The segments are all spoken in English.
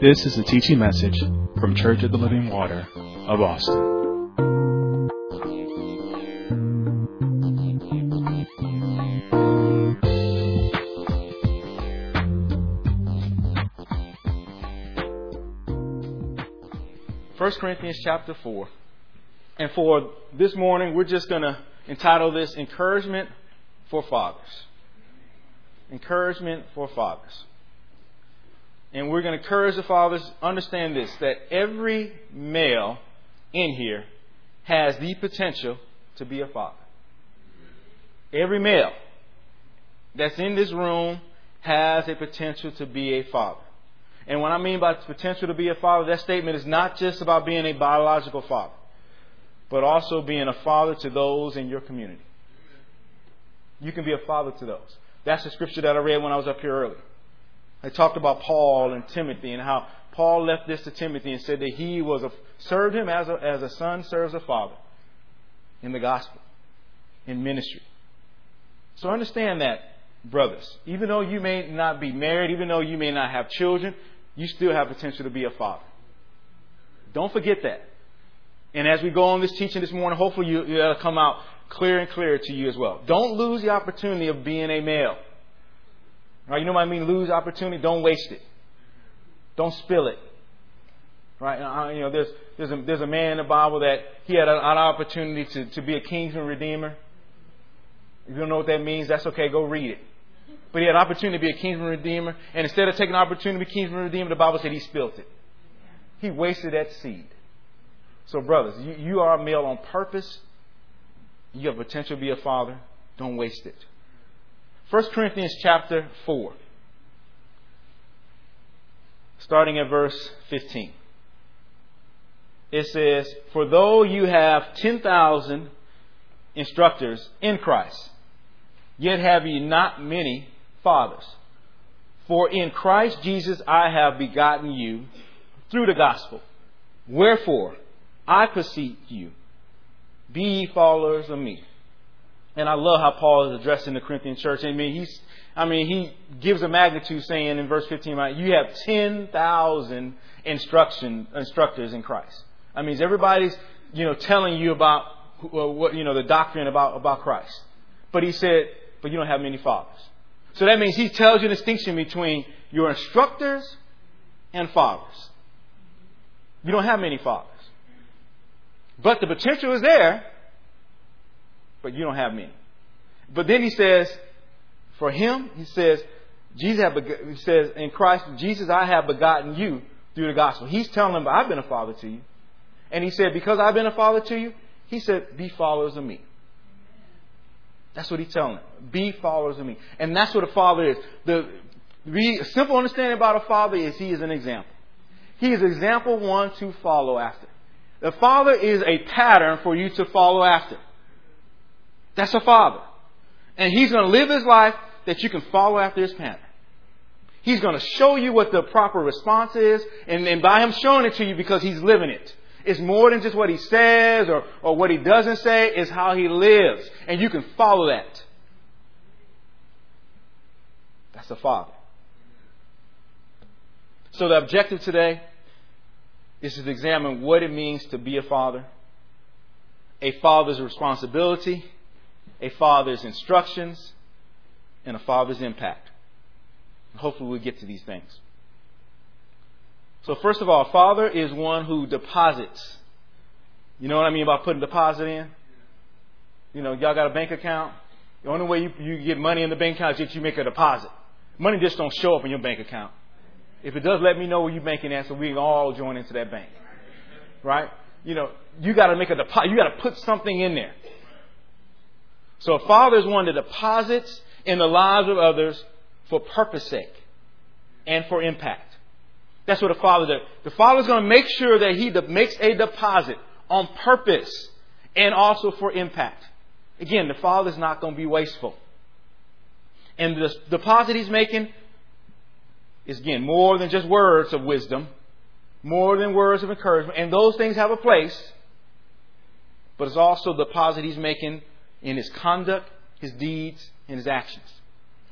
This is a teaching message from Church of the Living Water of Austin. First Corinthians chapter 4. And for this morning, we're just going to entitle this Encouragement for Fathers. Encouragement for Fathers. And we're going to encourage the fathers, understand this, that every male in here has the potential to be a father. Every male that's in this room has a potential to be a father. And what I mean by the potential to be a father, that statement is not just about being a biological father, but also being a father to those in your community. You can be a father to those. That's the scripture that I read when I was up here earlier. I talked about Paul and Timothy and how Paul left this to Timothy and said that he was a, served him as a, as a son serves a father in the gospel, in ministry. So understand that, brothers. Even though you may not be married, even though you may not have children, you still have potential to be a father. Don't forget that. And as we go on this teaching this morning, hopefully you, it'll come out clear and clear to you as well. Don't lose the opportunity of being a male. Right? You know what I mean? Lose opportunity. Don't waste it. Don't spill it. Right? Uh, you know, there's there's a, there's a man in the Bible that he had an, an opportunity to, to be a kinsman redeemer. If you don't know what that means, that's okay. Go read it. But he had an opportunity to be a kinsman redeemer, and instead of taking an opportunity to be kinsman redeemer, the Bible said he spilt it. He wasted that seed. So, brothers, you, you are a male on purpose. You have potential to be a father. Don't waste it. 1 Corinthians chapter 4, starting at verse 15. It says, For though you have 10,000 instructors in Christ, yet have ye not many fathers. For in Christ Jesus I have begotten you through the gospel. Wherefore, I beseech you, be ye followers of me. And I love how Paul is addressing the Corinthian church. I mean, he's, I mean, he gives a magnitude saying in verse 15, right, you have 10,000 instruction, instructors in Christ. I mean, everybody's, you know, telling you about uh, what, you know, the doctrine about, about Christ. But he said, but you don't have many fathers. So that means he tells you the distinction between your instructors and fathers. You don't have many fathers. But the potential is there, but you don't have many. But then he says, for him, he says, Jesus have he says, in Christ, Jesus, I have begotten you through the gospel. He's telling them, I've been a father to you. And he said, because I've been a father to you, he said, be followers of me. That's what he's telling them. Be followers of me. And that's what a father is. The, the simple understanding about a father is he is an example. He is example one to follow after. The father is a pattern for you to follow after. That's a father. And he's going to live his life that you can follow after his pattern. He's going to show you what the proper response is, and, and by him showing it to you because he's living it. It's more than just what he says or, or what he doesn't say, it's how he lives. And you can follow that. That's a father. So the objective today is to examine what it means to be a father, a father's responsibility, a father's instructions, and a father's impact. Hopefully, we'll get to these things. So, first of all, a father is one who deposits. You know what I mean about putting deposit in? You know, y'all got a bank account. The only way you, you get money in the bank account is if you make a deposit. Money just don't show up in your bank account. If it does, let me know where you're banking at so we can all join into that bank. Right? You know, you got to make a deposit. You got to put something in there. So a father is one that deposits in the lives of others for purpose sake and for impact. That's what a father does. The father is going to make sure that he makes a deposit on purpose and also for impact. Again, the father is not going to be wasteful. And the deposit he's making is, again, more than just words of wisdom, more than words of encouragement. And those things have a place, but it's also the deposit he's making in his conduct, his deeds, and his actions.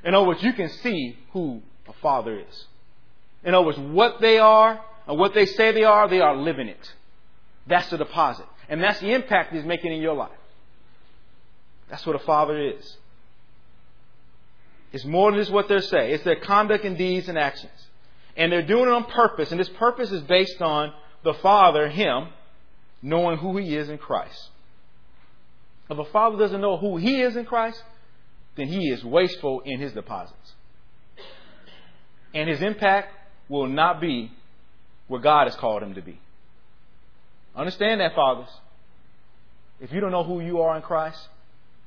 In other words, you can see who a father is. In other words, what they are and what they say they are, they are living it. That's the deposit. And that's the impact he's making in your life. That's what a father is. It's more than just what they're saying. It's their conduct and deeds and actions. And they're doing it on purpose. And this purpose is based on the Father, Him, knowing who He is in Christ. If a father doesn't know who he is in Christ, then he is wasteful in his deposits. And his impact will not be what God has called him to be. Understand that, fathers. If you don't know who you are in Christ,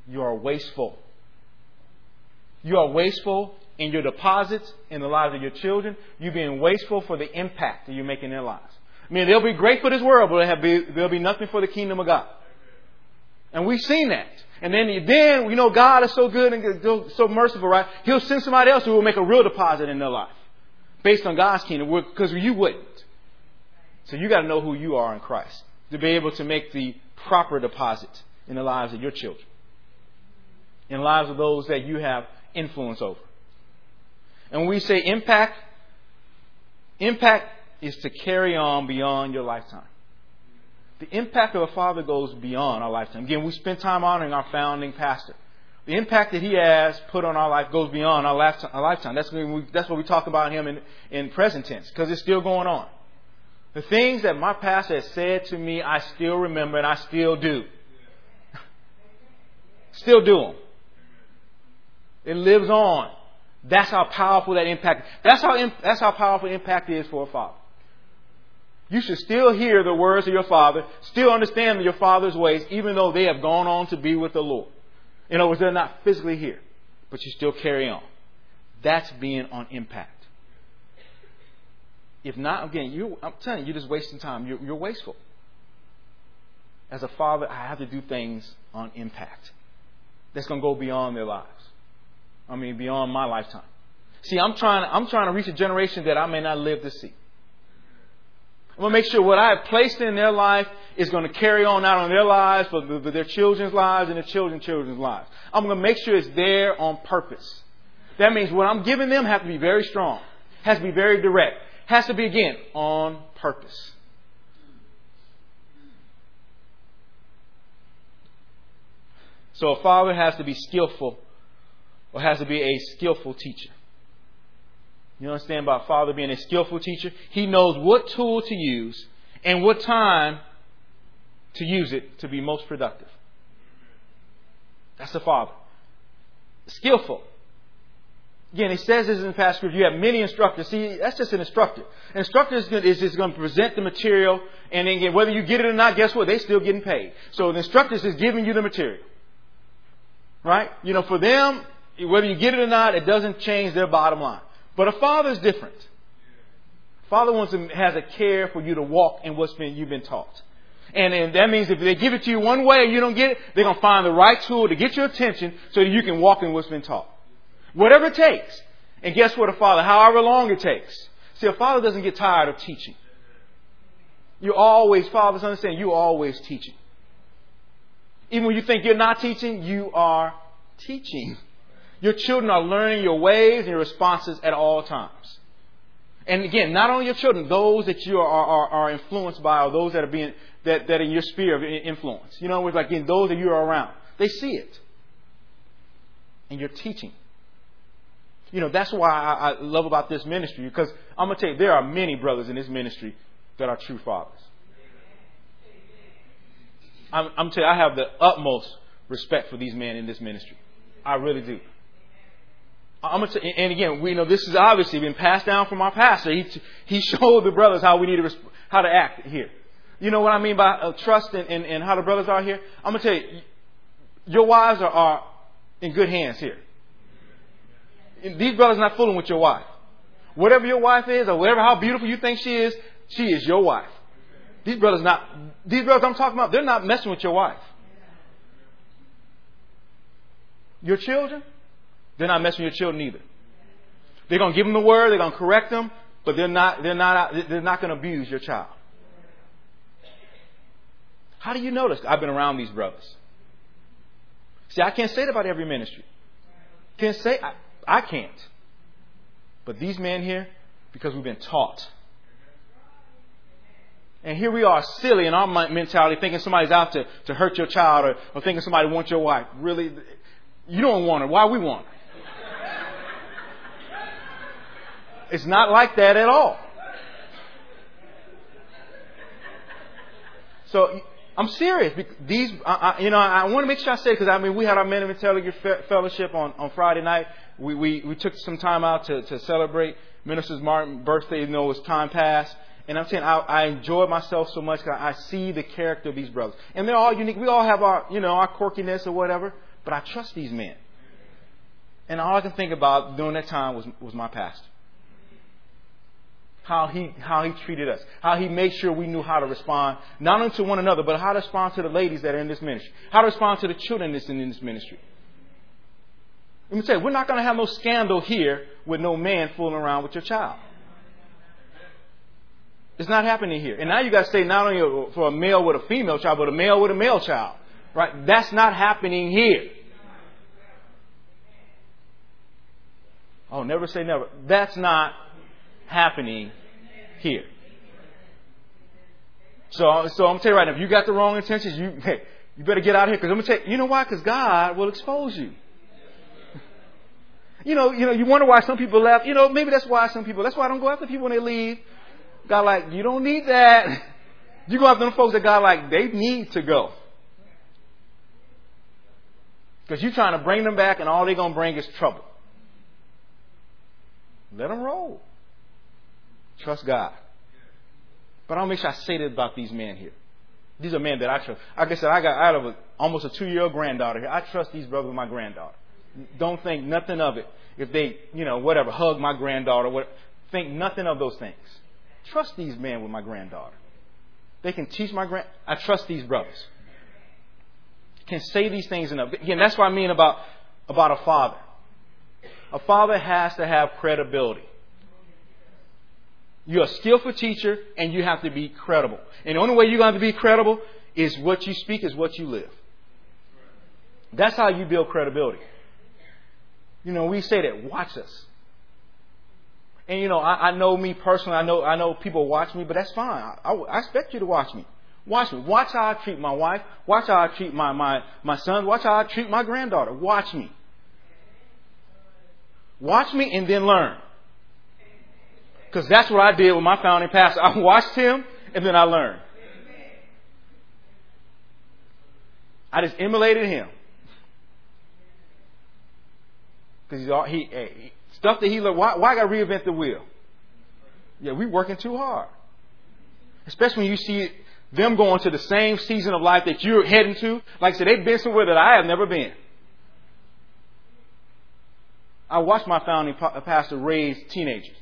you are wasteful. You are wasteful in your deposits in the lives of your children. You're being wasteful for the impact that you make in their lives. I mean, they'll be great for this world, but they'll be, there'll be nothing for the kingdom of God. And we've seen that. And then, then, you know, God is so good and so merciful, right? He'll send somebody else who will make a real deposit in their life based on God's kingdom because you wouldn't. So you got to know who you are in Christ to be able to make the proper deposit in the lives of your children, in the lives of those that you have influence over. And when we say impact, impact is to carry on beyond your lifetime. The impact of a father goes beyond our lifetime. Again, we spend time honoring our founding pastor. The impact that he has put on our life goes beyond our lifetime. That's, we, that's what we talk about him in, in present tense, because it's still going on. The things that my pastor has said to me, I still remember and I still do. still do them. It lives on. That's how powerful that impact. That's how that's how powerful impact is for a father. You should still hear the words of your father, still understand your father's ways, even though they have gone on to be with the Lord. In other words, they're not physically here, but you still carry on. That's being on impact. If not, again, you, I'm telling you, you're just wasting time. You're, you're wasteful. As a father, I have to do things on impact. That's going to go beyond their lives. I mean, beyond my lifetime. See, I'm trying, I'm trying to reach a generation that I may not live to see. I'm going to make sure what I have placed in their life is going to carry on out on their lives, for their children's lives and their children's children's lives. I'm going to make sure it's there on purpose. That means what I'm giving them has to be very strong, has to be very direct, has to be, again, on purpose. So a father has to be skillful or has to be a skillful teacher. You understand about Father being a skillful teacher? He knows what tool to use and what time to use it to be most productive. That's the Father. Skillful. Again, he says this in the past scripture. You have many instructors. See, that's just an instructor. An instructor is, going, is just going to present the material, and then again, whether you get it or not, guess what? They're still getting paid. So the instructor is giving you the material. Right? You know, for them, whether you get it or not, it doesn't change their bottom line. But a father is different. Father wants to, has a care for you to walk in what's been you've been taught. And, and that means if they give it to you one way and you don't get it, they're going to find the right tool to get your attention so that you can walk in what's been taught. Whatever it takes. And guess what, a father, however long it takes. See, a father doesn't get tired of teaching. You always, fathers understand, you're always teaching. Even when you think you're not teaching, you are teaching. Your children are learning your ways and your responses at all times. And again, not only your children, those that you are, are, are influenced by or those that are being that, that are in your sphere of influence. You know, it's like in those that you are around. They see it. And you're teaching. You know, that's why I, I love about this ministry, because I'm gonna tell you, there are many brothers in this ministry that are true fathers. I'm, I'm telling you, I have the utmost respect for these men in this ministry. I really do. And again, we know this has obviously been passed down from our pastor. He, he showed the brothers how we need to, how to act here. You know what I mean by uh, trust and, and, and, how the brothers are here? I'm going to tell you, your wives are, are in good hands here. These brothers are not fooling with your wife. Whatever your wife is, or whatever how beautiful you think she is, she is your wife. These brothers not, these brothers I'm talking about, they're not messing with your wife. Your children, they're not messing with your children either. They're going to give them the word, they're going to correct them, but they're not, they're not, they're not going to abuse your child. How do you notice? I've been around these brothers. See, I can't say that about every ministry. Can't say, I, I can't. But these men here, Because we've been taught. And here we are, silly in our mentality, thinking somebody's out to, to hurt your child or, or thinking somebody wants your wife. Really, you don't want her. Why we want her? It's not like that at all. So I'm serious. These, I, I, you know, I want to make sure I say because I mean we had our men of intelligence fellowship on, on Friday night. We, we we took some time out to, to celebrate Minister Martin's birthday. You know, as time passed. And I'm saying I, I enjoyed myself so much because I see the character of these brothers, and they're all unique. We all have our, you know, our quirkiness or whatever, but I trust these men. And all I can think about during that time was was my pastor how he, how he treated us, how he made sure we knew how to respond, not only to one another, but how to respond to the ladies that are in this ministry, how to respond to the children that's in this ministry. Let me tell you, we're not going to have no scandal here with no man fooling around with your child. It's not happening here. And now you got to say not only for a male with a female child, but a male with a male child. Right? That's not happening here. Oh, never say never. That's not happening here. So, so I'm tell you right now, if you got the wrong intentions, you hey, you better get out of here. Because I'm gonna tell you, you know why? Because God will expose you. You know, you know, you wonder why some people left. You know, maybe that's why some people. That's why I don't go after people when they leave. God, like, you don't need that. You go after them folks that God, like, they need to go. Because you're trying to bring them back, and all they're gonna bring is trouble. Let them roll. Trust God. But I'll make sure I say that about these men here. These are men that I trust. Like I said, I got out of a, almost a two-year-old granddaughter here. I trust these brothers with my granddaughter. Don't think nothing of it. If they, you know, whatever, hug my granddaughter, what, think nothing of those things. Trust these men with my granddaughter. They can teach my grand. I trust these brothers. Can say these things enough. Again, that's what I mean about about a father. A father has to have credibility. You're a skillful teacher and you have to be credible. And the only way you're going to be credible is what you speak is what you live. That's how you build credibility. You know, we say that, watch us. And you know, I, I know me personally, I know, I know people watch me, but that's fine. I, I, I expect you to watch me. Watch me. Watch how I treat my wife. Watch how I treat my, my, my son. Watch how I treat my granddaughter. Watch me. Watch me and then learn. Because that's what I did with my founding pastor. I watched him and then I learned. I just emulated him. Because he's all, he, eh, he, stuff that he learned. Why, why I got to reinvent the wheel? Yeah, we working too hard. Especially when you see them going to the same season of life that you're heading to. Like I said, they've been somewhere that I have never been. I watched my founding uh, pastor raise teenagers.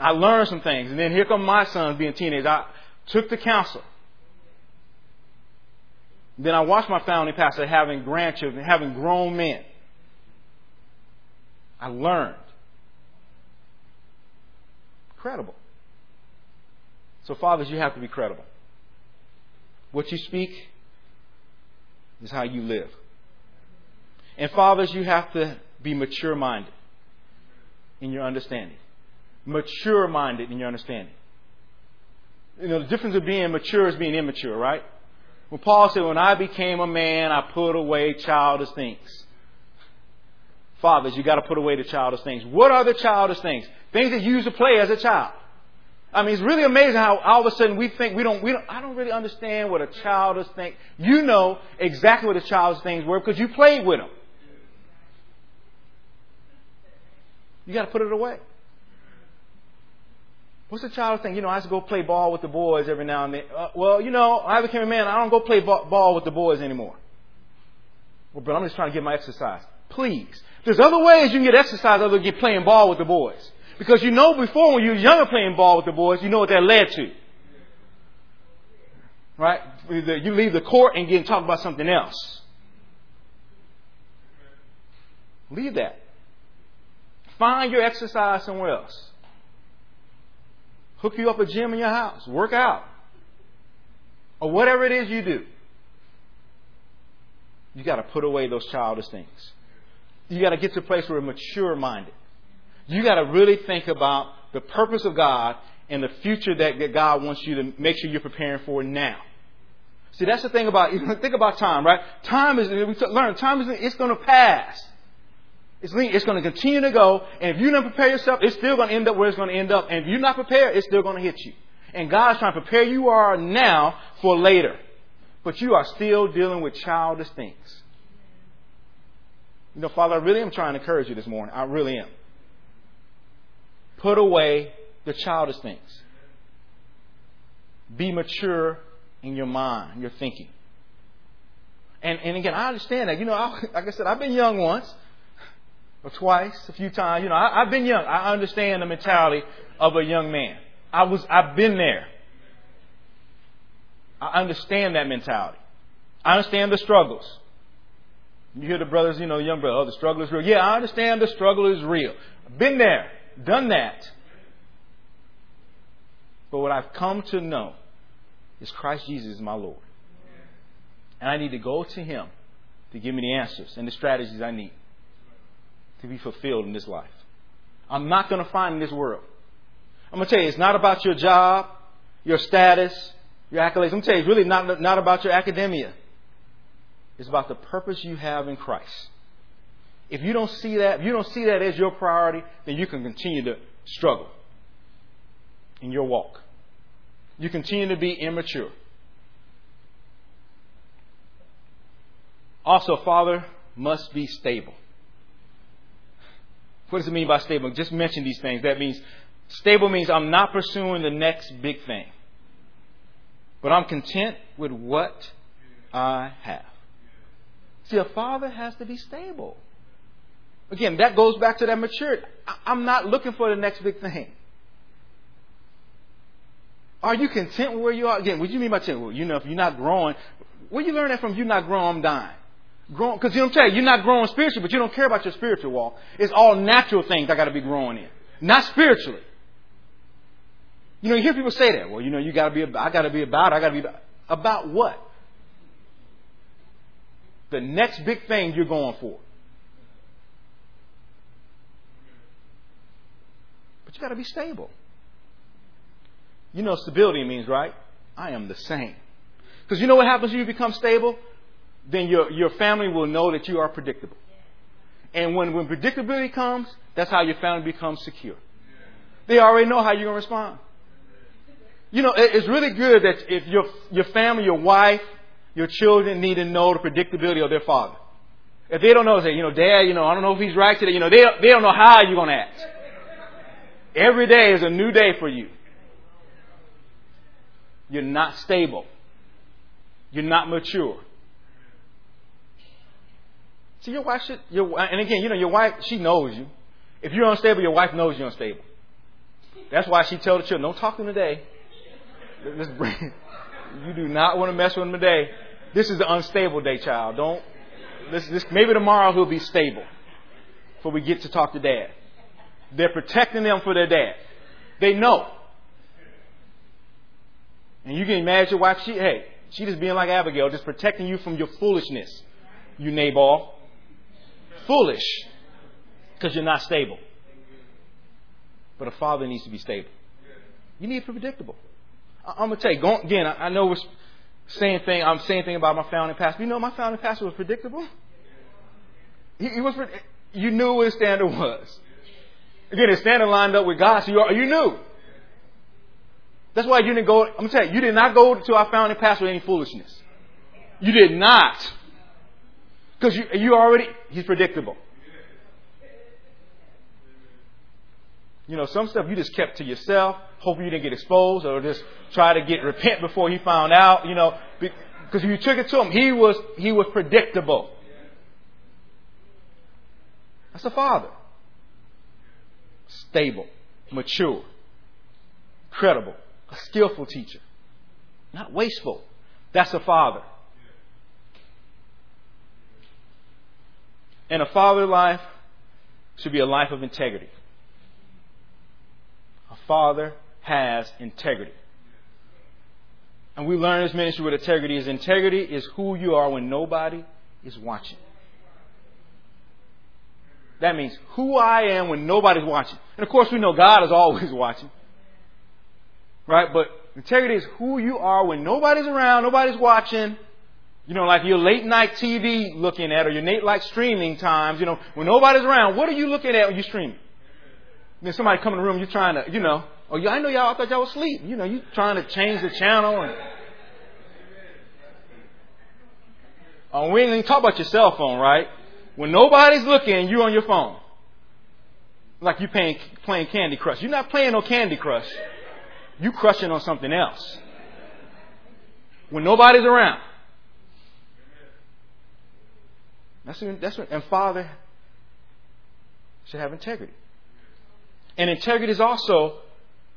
I learned some things. And then here come my sons being teenagers. I took the counsel. Then I watched my family pastor having grandchildren, having grown men. I learned. Credible. So, fathers, you have to be credible. What you speak is how you live. And, fathers, you have to be mature minded in your understanding mature minded in your understanding. You know, the difference of being mature is being immature, right? When Paul said, When I became a man, I put away childish things. Fathers, you got to put away the childish things. What are the childish things? Things that you used to play as a child. I mean, it's really amazing how all of a sudden we think we don't, we don't, I don't really understand what a childish thing. You know exactly what the childish things were because you played with them. You got to put it away. What's the child thing? You know, I used to go play ball with the boys every now and then. Uh, well, you know, I became a man. I don't go play ball with the boys anymore. Well, but I'm just trying to get my exercise. Please. There's other ways you can get exercise other than get playing ball with the boys. Because you know before when you were younger playing ball with the boys, you know what that led to. Right? You leave the court and get and talk about something else. Leave that. Find your exercise somewhere else. Hook you up a gym in your house. Work out. Or whatever it is you do. You got to put away those childish things. You got to get to a place where you're mature minded. You got to really think about the purpose of God and the future that, that God wants you to make sure you're preparing for now. See, that's the thing about, think about time, right? Time is, we learn, time is, it's going to pass. It's, it's going to continue to go, and if you don't prepare yourself, it's still going to end up where it's going to end up. And if you're not prepared, it's still going to hit you. And God's trying to prepare you are now for later. But you are still dealing with childish things. You know, Father, I really am trying to encourage you this morning. I really am. Put away the childish things. Be mature in your mind, your thinking. And, and again, I understand that. You know, I, like I said, I've been young once or twice, a few times. You know, I, I've been young. I understand the mentality of a young man. I was, I've been there. I understand that mentality. I understand the struggles. You hear the brothers, you know, young brother, oh, the struggle is real. Yeah, I understand the struggle is real. I've been there, done that. But what I've come to know is Christ Jesus is my Lord. And I need to go to Him to give me the answers and the strategies I need to be fulfilled in this life. I'm not going to find in this world. I'm going to tell you, it's not about your job, your status, your accolades. I'm going to tell you, it's really not, not about your academia. It's about the purpose you have in Christ. If you don't see that, if you don't see that as your priority, then you can continue to struggle in your walk. You continue to be immature. Also, father must be stable. What does it mean by stable? Just mention these things. That means stable means I'm not pursuing the next big thing, but I'm content with what I have. See, a father has to be stable. Again, that goes back to that maturity. I'm not looking for the next big thing. Are you content with where you are? Again, what do you mean by content? Well, you know, if you're not growing, where you learn that from? You're not growing, I'm dying. Growing, because you know what I'm saying? You're not growing spiritually, but you don't care about your spiritual walk. It's all natural things I got to be growing in, not spiritually. You know, you hear people say that. Well, you know, you got to be. I got to be about. I got to be about, about what? The next big thing you're going for. But you got to be stable. You know stability means, right? I am the same. Because you know what happens when you become stable? Then your, your family will know that you are predictable. And when, when predictability comes, that's how your family becomes secure. They already know how you're going to respond. You know, it's really good that if your, your family, your wife, your children need to know the predictability of their father. If they don't know, say, you know, dad, you know, I don't know if he's right today. You know, they, they don't know how you're going to act. Every day is a new day for you. You're not stable. You're not mature. See, your wife should, your, and again, you know, your wife, she knows you. If you're unstable, your wife knows you're unstable. That's why she tells the children, don't talk to them today. Bring, you do not want to mess with them today. This is the unstable day, child. Don't, this, this, maybe tomorrow he'll be stable before we get to talk to dad. They're protecting them for their dad. They know. And you can imagine your wife, she, hey, she just being like Abigail, just protecting you from your foolishness, you Nabal. Foolish, because you're not stable. But a father needs to be stable. You need to be predictable. I'm gonna tell you, go, again, I, know we're saying thing, I'm saying thing about my founding pastor. You know, my founding pastor was predictable. He, he was, you knew what his standard was. Again, his standard lined up with God, so you, you knew. That's why you didn't go, I'm going to tell you, you did not go to our founding pastor with any foolishness. You did not. Because you, you already, he's predictable. You know, some stuff you just kept to yourself, hoping you didn't get exposed, or just try to get repent before he found out, you know, because if you took it to him, he was, he was predictable. That's a father. Stable, mature, credible a skillful teacher, not wasteful. That's a father. And a father life should be a life of integrity. A father has integrity. And we learn this ministry what integrity is. Integrity is who you are when nobody is watching. That means who I am when nobody's watching. And of course, we know God is always watching. Right? But integrity is who you are when nobody's around, nobody's watching. You know, like your late night TV looking at or your late night streaming times, you know, when nobody's around, what are you looking at when you're streaming? Then somebody come in the room, you're trying to, you know, oh, I know y'all, I thought y'all was asleep. You know, you trying to change the channel and. Oh, we ain't even talk about your cell phone, right? When nobody's looking, you on your phone. Like you playing, playing Candy Crush. You're not playing no Candy Crush. You crushing on something else. When nobody's around. That's what, that's what, and Father should have integrity. And integrity is also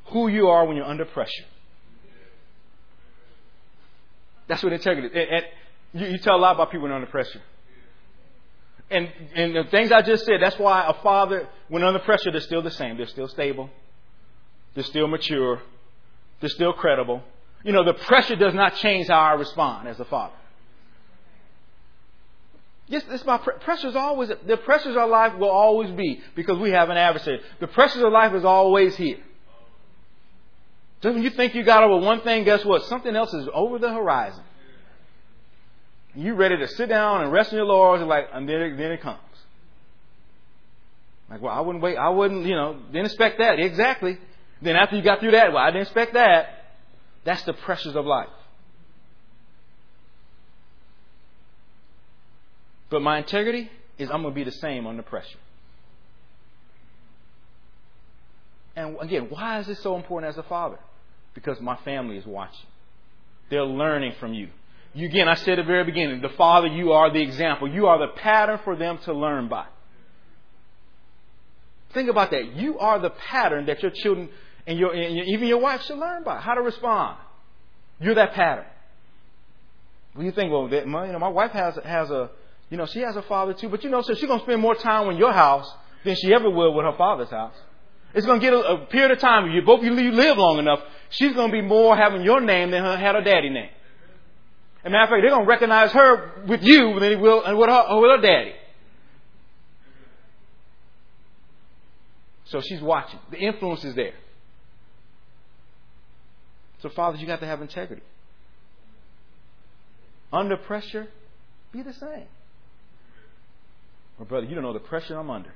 who you are when you're under pressure. That's what integrity is. And, and you, you, tell a lot about people when under pressure. And, and the things I just said, that's why a father, when under pressure, they're still the same. They're still stable. They're still mature. They're still credible. You know, the pressure does not change how I respond as a father. Yes, it's my pressures always, the pressures of life will always be because we have an adversary. The pressures of life is always here. Just when you think you got over one thing, guess what? Something else is over the horizon. You ready to sit down and rest in your laurels and like, and then it, then it comes. Like, well, I wouldn't wait. I wouldn't, you know, didn't expect that. Exactly. Then after you got through that, well, I didn't expect that. That's the pressures of life. But my integrity is I'm going to be the same under pressure. And again, why is this so important as a father? Because my family is watching. They're learning from you. You again, I said at the very beginning, the father, you are the example. You are the pattern for them to learn by. Think about that. You are the pattern that your children and, your, and even your wife should learn by. How to respond. You're that pattern. When you think, well, that, my, you know, my wife has has a you know, she has a father too, but you know, so she's going to spend more time in your house than she ever will with her father's house. It's going to get a, a period of time. If You both you live long enough. She's going to be more having your name than her had her daddy name. As a matter of fact, they're going to recognize her with you than they will and with her, with her daddy. So she's watching. The influence is there. So, fathers, you got to have integrity. Under pressure, be the same. Brother, you don't know the pressure I'm under.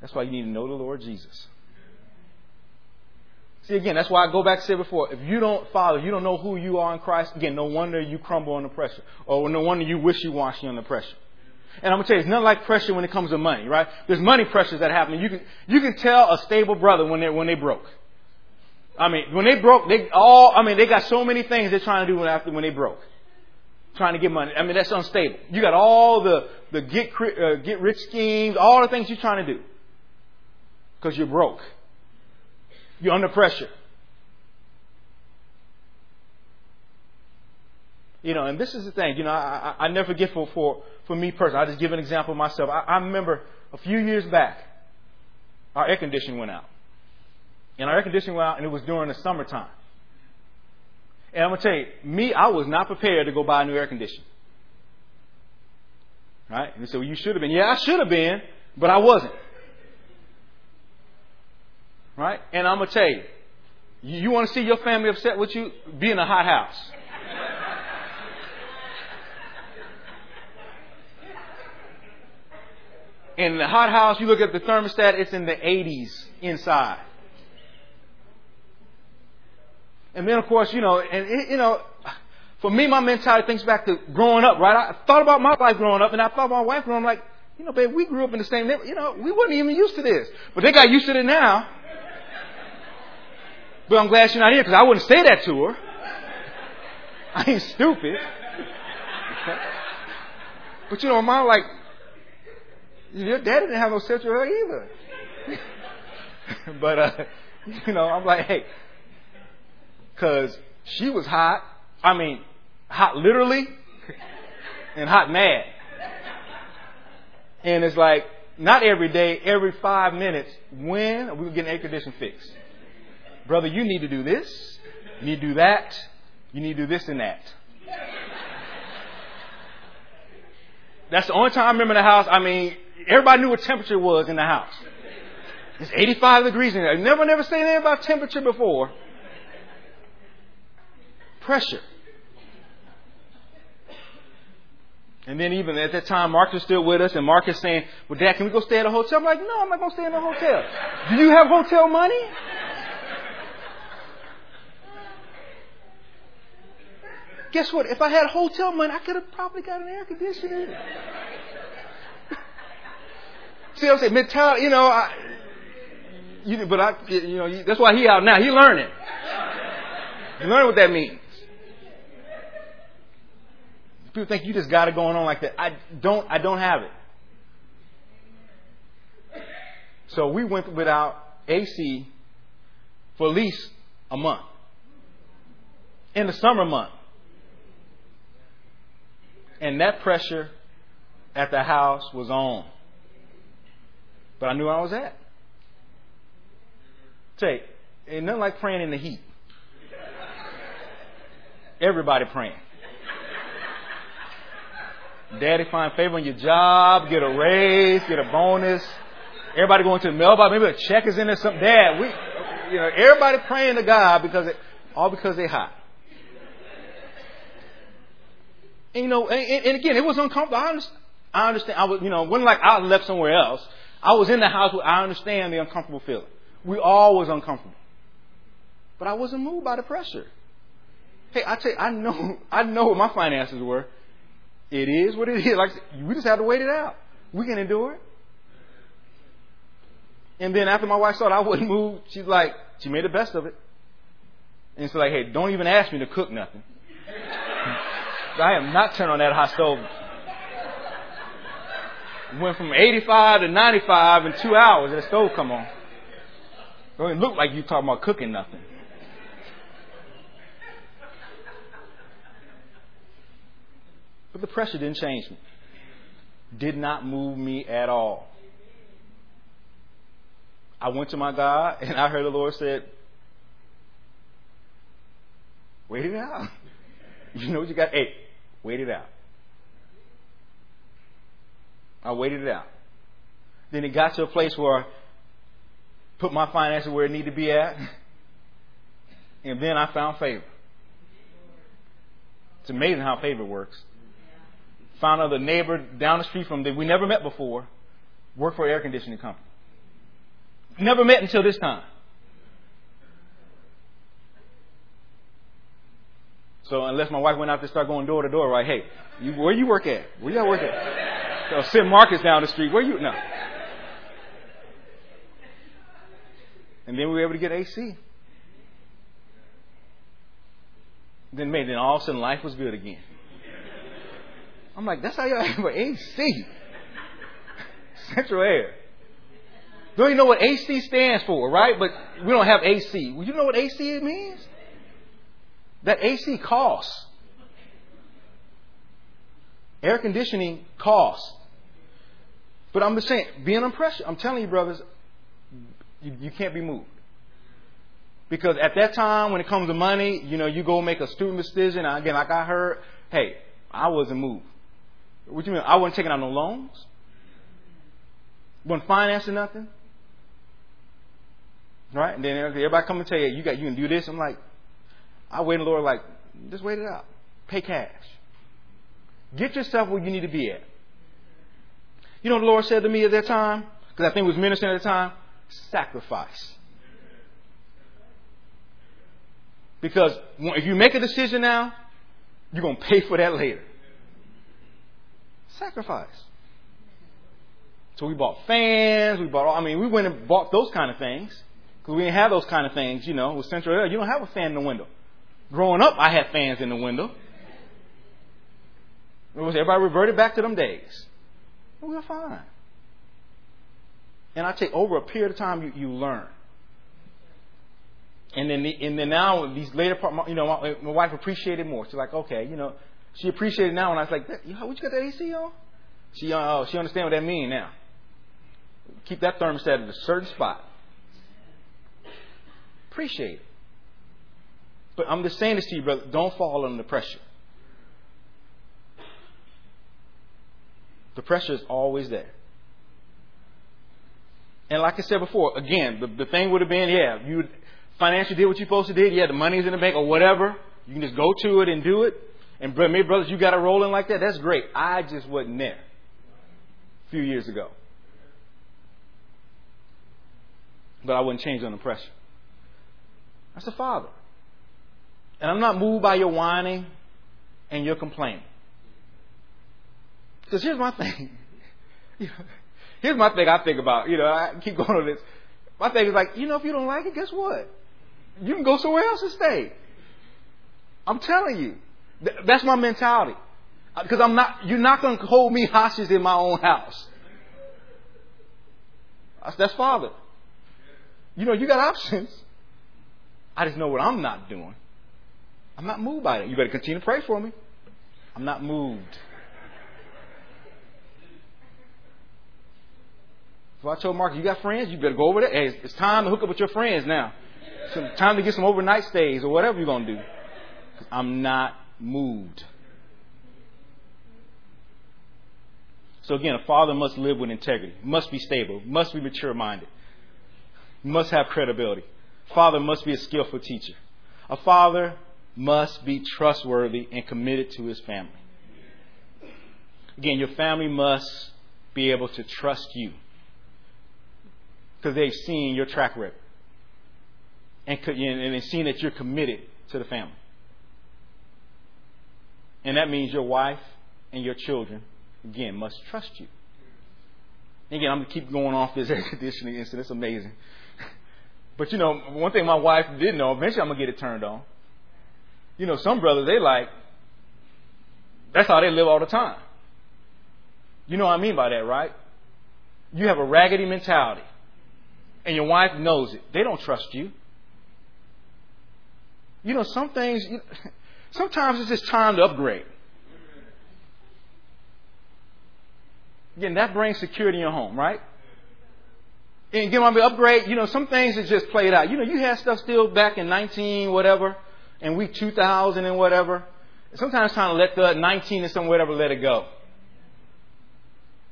That's why you need to know the Lord Jesus. See, again, that's why I go back to say before, if you don't follow, you don't know who you are in Christ, again, no wonder you crumble under pressure. Or no wonder you wishy-washy under pressure. And I'm gonna tell you, it's nothing like pressure when it comes to money, right? There's money pressures that happen. You can, you can tell a stable brother when they, when they broke. I mean, when they broke, they all, I mean, they got so many things they're trying to do after when they broke trying to get money. I mean, that's unstable. You got all the, the get, uh, get rich schemes, all the things you're trying to do. Because you're broke. You're under pressure. You know, and this is the thing, you know, I, I, I never forget for, for, for me personally. I'll just give an example of myself. I, I remember a few years back, our air conditioning went out. And our air conditioning went out, and it was during the summertime. And I'm going to tell you, me, I was not prepared to go buy a new air conditioner. Right? And so you should have been. Yeah, I should have been, but I wasn't. Right? And I'm going to tell you, you want to see your family upset with you? Be in a hot house. in the hot house, you look at the thermostat, it's in the 80s inside. And then, of course, you know, and it, you know, for me, my mentality thinks back to growing up, right? I thought about my life growing up, and I thought about my wife growing up. Like, you know, babe, we grew up in the same neighborhood. You know, we wasn't even used to this, but they got used to it now. But I'm glad she's not here because I wouldn't say that to her. I ain't stupid. but you know, mom, like, your daddy didn't have no central air either. but uh, you know, I'm like, hey, because she was hot. I mean, hot literally and hot mad. And it's like, not every day, every five minutes, when are we get an air condition fixed? Brother, you need to do this. You need to do that. You need to do this and that. That's the only time I remember in the house. I mean, everybody knew what temperature was in the house. It's 85 degrees in there. I never, never say anything about temperature before. Pressure. And then even at that time, Mark was still with us, and Mark is saying, well, Dad, can we go stay at a hotel? I'm like, no, I'm not going to stay in a hotel. Do you have hotel money? Guess what? If I had hotel money, I could have probably got an air conditioner. See what I'm saying? Mentality, you know, I, you, but I, you know, that's why he out now. He learning. He learning what that means. People think you just got it going on like that. I don't. I don't have it. So we went without AC for at least a month. In the summer month. And that pressure at the house was on. But I knew where I was at. Say, ain't nothing like praying in the heat. Everybody praying. Daddy find favor on your job, get a raise, get a bonus. Everybody going to the mailbox, maybe a check is in there. Something. Dad, we, you know, everybody praying to God because it, all because they hot. And, you know, and, and, again, it was uncomfortable. I understand. I understand. I was, you know, wasn't like I left somewhere else. I was in the house. Where I understand the uncomfortable feeling. We all was uncomfortable, but I wasn't moved by the pressure. Hey, I tell you, I know, I know what my finances were. It is what it is. Like we just have to wait it out. We can endure it. And then after my wife saw that I wouldn't move, she's like, she made the best of it. And she's like, hey, don't even ask me to cook nothing. I am not turning on that hot stove. Went from 85 to 95 in two hours. The stove come on. It don't look like you talking about cooking nothing. But the pressure didn't change me. Did not move me at all. I went to my God and I heard the Lord said, Wait it out. You know what you got? Hey, wait it out. I waited it out. Then it got to a place where I put my finances where it needed to be at. And then I found favor. It's amazing how favor works. Found another neighbor down the street from that we never met before, worked for an air conditioning company. Never met until this time. So unless my wife went out to start going door to door, right? Hey, you, where you work at? Where y'all work at? So send Marcus down the street. Where you? No. And then we were able to get AC. Then maybe then all of a sudden life was good again. I'm like, that's how y'all have AC. Central Air. Don't you know what AC stands for, right? But we don't have AC. Well, you know what AC means? That AC costs. Air conditioning costs. But I'm just saying, being under pressure, I'm telling you, brothers, you, you can't be moved. Because at that time, when it comes to money, you know, you go make a student decision. Again, like I heard, hey, I wasn't moved. What you mean? I wasn't taking out no loans. Wasn't financing nothing. Right? And then everybody come and tell you, you got you can do this. I'm like, I wait on the Lord like, just wait it out. Pay cash. Get yourself where you need to be at. You know what the Lord said to me at that time? Because I think it was ministering at the time? Sacrifice. Because if you make a decision now, you're going to pay for that later. Sacrifice. So we bought fans, we bought, all I mean, we went and bought those kind of things. Because we didn't have those kind of things, you know, with Central Air. You don't have a fan in the window. Growing up, I had fans in the window. It was everybody reverted back to them days. We were fine. And I take over a period of time, you, you learn. And then, the, and then now these later part, you know, my, my wife appreciated more. She's like, okay, you know, she appreciated it now. And I was like, what you get that AC on? She, uh, she understand what that mean now. Keep that thermostat at a certain spot. Appreciate it. But I'm just saying this to you, brother. Don't fall under pressure. The pressure is always there. And like I said before, again, the, the thing would have been, yeah, you financially did what you're supposed to do. Yeah, the money's in the bank or whatever. You can just go to it and do it. And maybe brothers, you got it rolling like that. That's great. I just wasn't there a few years ago. But I wouldn't change under pressure. That's the Father. And I'm not moved by your whining and your complaining. Because here's my thing. here's my thing I think about. You know, I keep going on this. My thing is like, you know, if you don't like it, guess what? You can go somewhere else and stay. I'm telling you. That's my mentality. Because uh, I'm not, you're not going to hold me hostage in my own house. That's Father. You know, you got options. I just know what I'm not doing. I'm not moved by it. You better continue to pray for me. I'm not moved. So I told Mark, you got friends? You better go over there. Hey, it's time to hook up with your friends now. It's time to get some overnight stays or whatever you're going to do. I'm not moved. So again, a father must live with integrity, must be stable, must be mature minded, must have credibility. Father must be a skillful teacher. A father must be trustworthy and committed to his family. Again, your family must be able to trust you because they've seen your track record and, and they've seen that you're committed to the family. And that means your wife and your children, again, must trust you. Again, I'm going to keep going off this air conditioning incident. It's amazing. But you know, one thing my wife did know, eventually I'm going to get it turned on. You know, some brothers, they like, that's how they live all the time. You know what I mean by that, right? You have a raggedy mentality and your wife knows it. They don't trust you. You know, some things, sometimes it's just time to upgrade. Again, that brings security in your home, right? And again, when we upgrade, you know, some things is just played out. You know, you had stuff still back in 19 whatever, and week 2000 and whatever. Sometimes trying to let the 19 and some whatever let it go.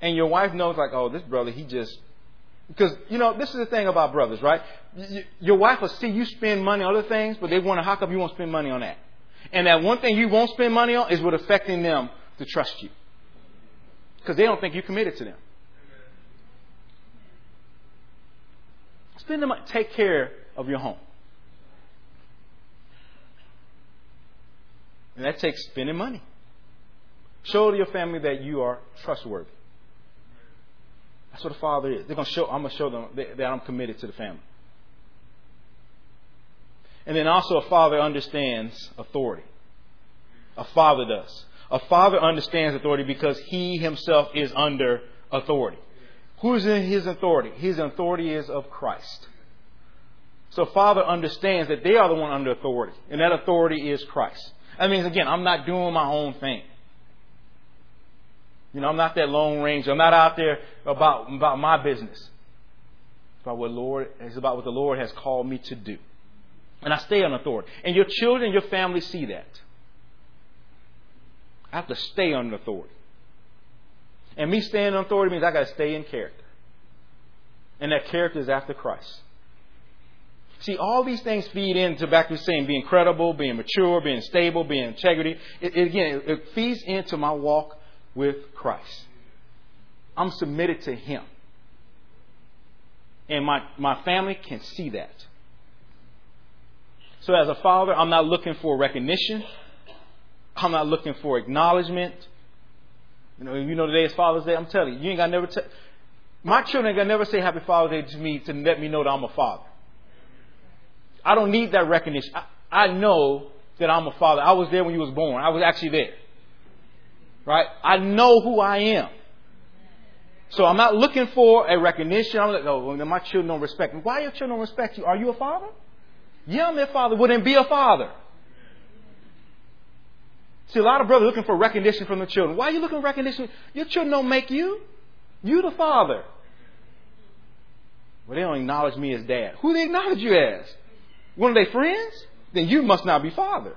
And your wife knows like, oh, this brother, he just because, you know, this is the thing about brothers, right? Your wife will see you spend money on other things, but they wonder how come you won't spend money on that. And that one thing you won't spend money on is what affecting them to trust you. Because they don't think you're committed to them. Spend the money. Take care of your home. And that takes spending money. Show to your family that you are trustworthy. That's what a father is. They're to show, I'm going to show them that I'm committed to the family. And then also a father understands authority. A father does. A father understands authority because he himself is under authority. Who is in his authority? His authority is of Christ. So father understands that they are the one under authority, and that authority is Christ. That means again, I'm not doing my own thing. You know, I'm not that lone ranger. I'm not out there about, about my business. It's about what Lord, it's about what the Lord has called me to do. And I stay on authority. And your children, your family see that. I have to stay on authority. And me staying on authority means I got to stay in character. And that character is after Christ. See, all these things feed into back to saying being credible, being mature, being stable, being integrity. It, it, again, it feeds into my walk with Christ. I'm submitted to Him. And my, my family can see that. So as a father, I'm not looking for recognition. I'm not looking for acknowledgement. You know, you know today is Father's Day. I'm telling you, you ain't got never. T- my children ain't got never say Happy Father's Day to me to let me know that I'm a father. I don't need that recognition. I, I know that I'm a father. I was there when you was born. I was actually there. Right? I know who I am. So I'm not looking for a recognition. I'm like, oh, my children don't respect me. Why your children don't respect you? Are you a father? I'm their father. Wouldn't be a father. See, a lot of brothers looking for recognition from the children. Why are you looking for recognition? Your children don't make you. You the father. Well, they don't acknowledge me as dad. Who they acknowledge you as? One of their friends? Then you must not be father.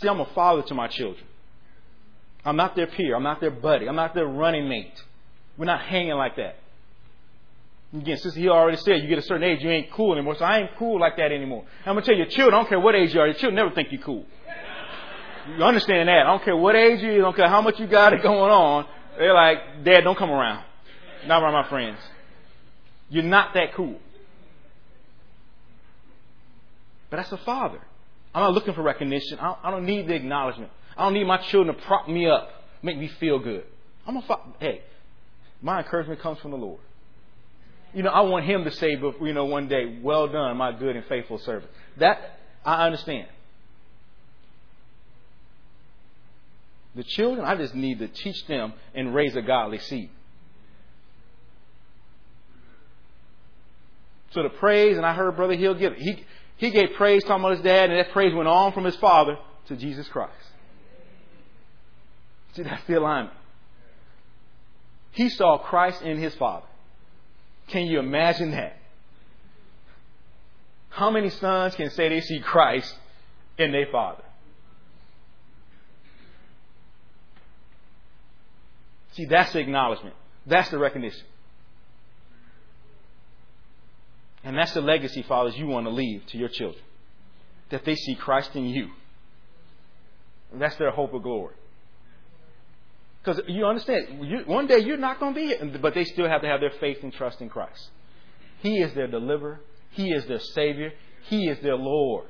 See, I'm a father to my children. I'm not their peer. I'm not their buddy. I'm not their running mate. We're not hanging like that. Again, since he already said you get a certain age, you ain't cool anymore. So I ain't cool like that anymore. I'm gonna tell you, your children, I don't care what age you are, your children never think you're cool. You understand that? I don't care what age you, are, I don't care how much you got it going on. They're like, Dad, don't come around. Not around my friends. You're not that cool. But that's a father. I'm not looking for recognition. I don't, I don't need the acknowledgement. I don't need my children to prop me up, make me feel good. I'm a father. Hey, my encouragement comes from the Lord. You know, I want Him to say, you know, one day, well done, my good and faithful servant. That, I understand. The children, I just need to teach them and raise a godly seed. So the praise, and I heard Brother Hill give it. He, he gave praise talking about his dad, and that praise went on from his father to Jesus Christ. See, that's the alignment. He saw Christ in his father. Can you imagine that? How many sons can say they see Christ in their father? See, that's the acknowledgement. That's the recognition. And that's the legacy, fathers, you want to leave to your children. That they see Christ in you. That's their hope of glory. Because you understand, you, one day you're not going to be here, but they still have to have their faith and trust in Christ. He is their deliverer. He is their Savior. He is their Lord.